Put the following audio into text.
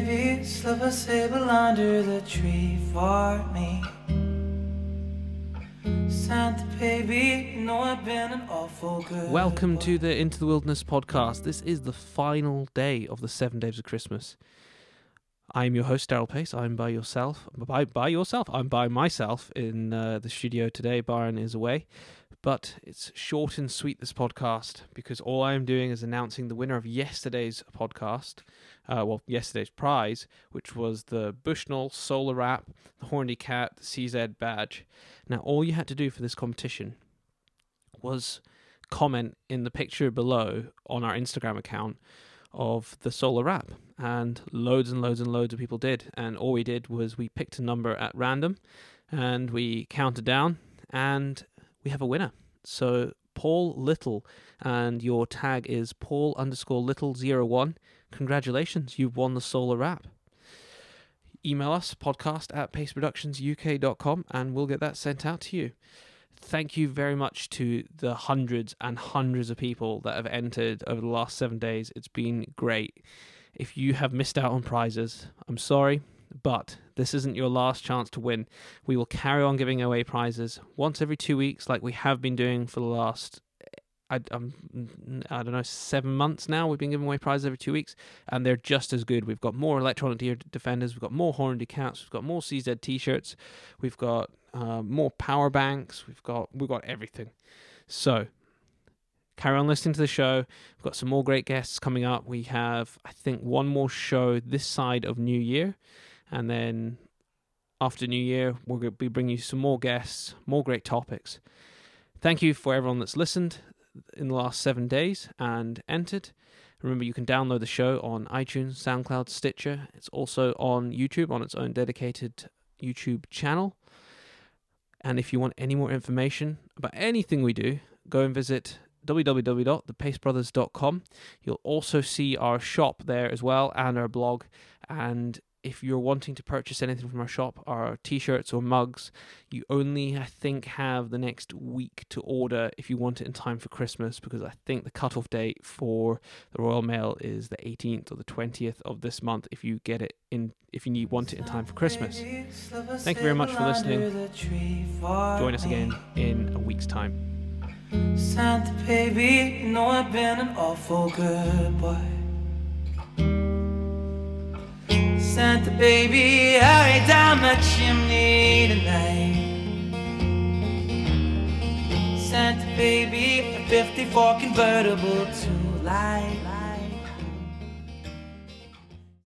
baby, slip a sable under the tree for me. Santa baby, you know I've been an awful good. Welcome boy. to the Into the Wilderness podcast. This is the final day of the seven days of Christmas. I'm your host, Daryl Pace. I'm by yourself. By by yourself. I'm by myself in uh, the studio today. Byron is away, but it's short and sweet. This podcast because all I'm doing is announcing the winner of yesterday's podcast. Uh, well, yesterday's prize, which was the Bushnell Solar Wrap, the Horny Cat, the CZ badge. Now, all you had to do for this competition was comment in the picture below on our Instagram account of the solar wrap and loads and loads and loads of people did and all we did was we picked a number at random and we counted down and we have a winner. So paul little and your tag is paul underscore little zero one. Congratulations you've won the solar wrap. Email us podcast at paceproductionsuk.com and we'll get that sent out to you. Thank you very much to the hundreds and hundreds of people that have entered over the last seven days. It's been great. If you have missed out on prizes, I'm sorry, but this isn't your last chance to win. We will carry on giving away prizes once every two weeks, like we have been doing for the last. I, um, I don't know, seven months now. We've been giving away prizes every two weeks, and they're just as good. We've got more electronic deer defenders, we've got more horned cats, we've got more CZ t-shirts, we've got uh, more power banks. We've got we've got everything. So carry on listening to the show. We've got some more great guests coming up. We have I think one more show this side of New Year, and then after New Year we'll be bringing you some more guests, more great topics. Thank you for everyone that's listened in the last seven days and entered. Remember, you can download the show on iTunes, SoundCloud, Stitcher. It's also on YouTube on its own dedicated YouTube channel. And if you want any more information about anything we do, go and visit www.thepacebrothers.com. You'll also see our shop there as well and our blog. And if you're wanting to purchase anything from our shop, our t shirts or mugs, you only, I think, have the next week to order if you want it in time for Christmas because I think the cutoff date for the Royal Mail is the 18th or the 20th of this month if you get it in, if you need, want it in time for Christmas. Thank you very much for listening. Join us again in a week's time. Santa baby, you know I've been an awful good boy. Baby, hurry down the chimney tonight. Santa baby, a 54 convertible to life.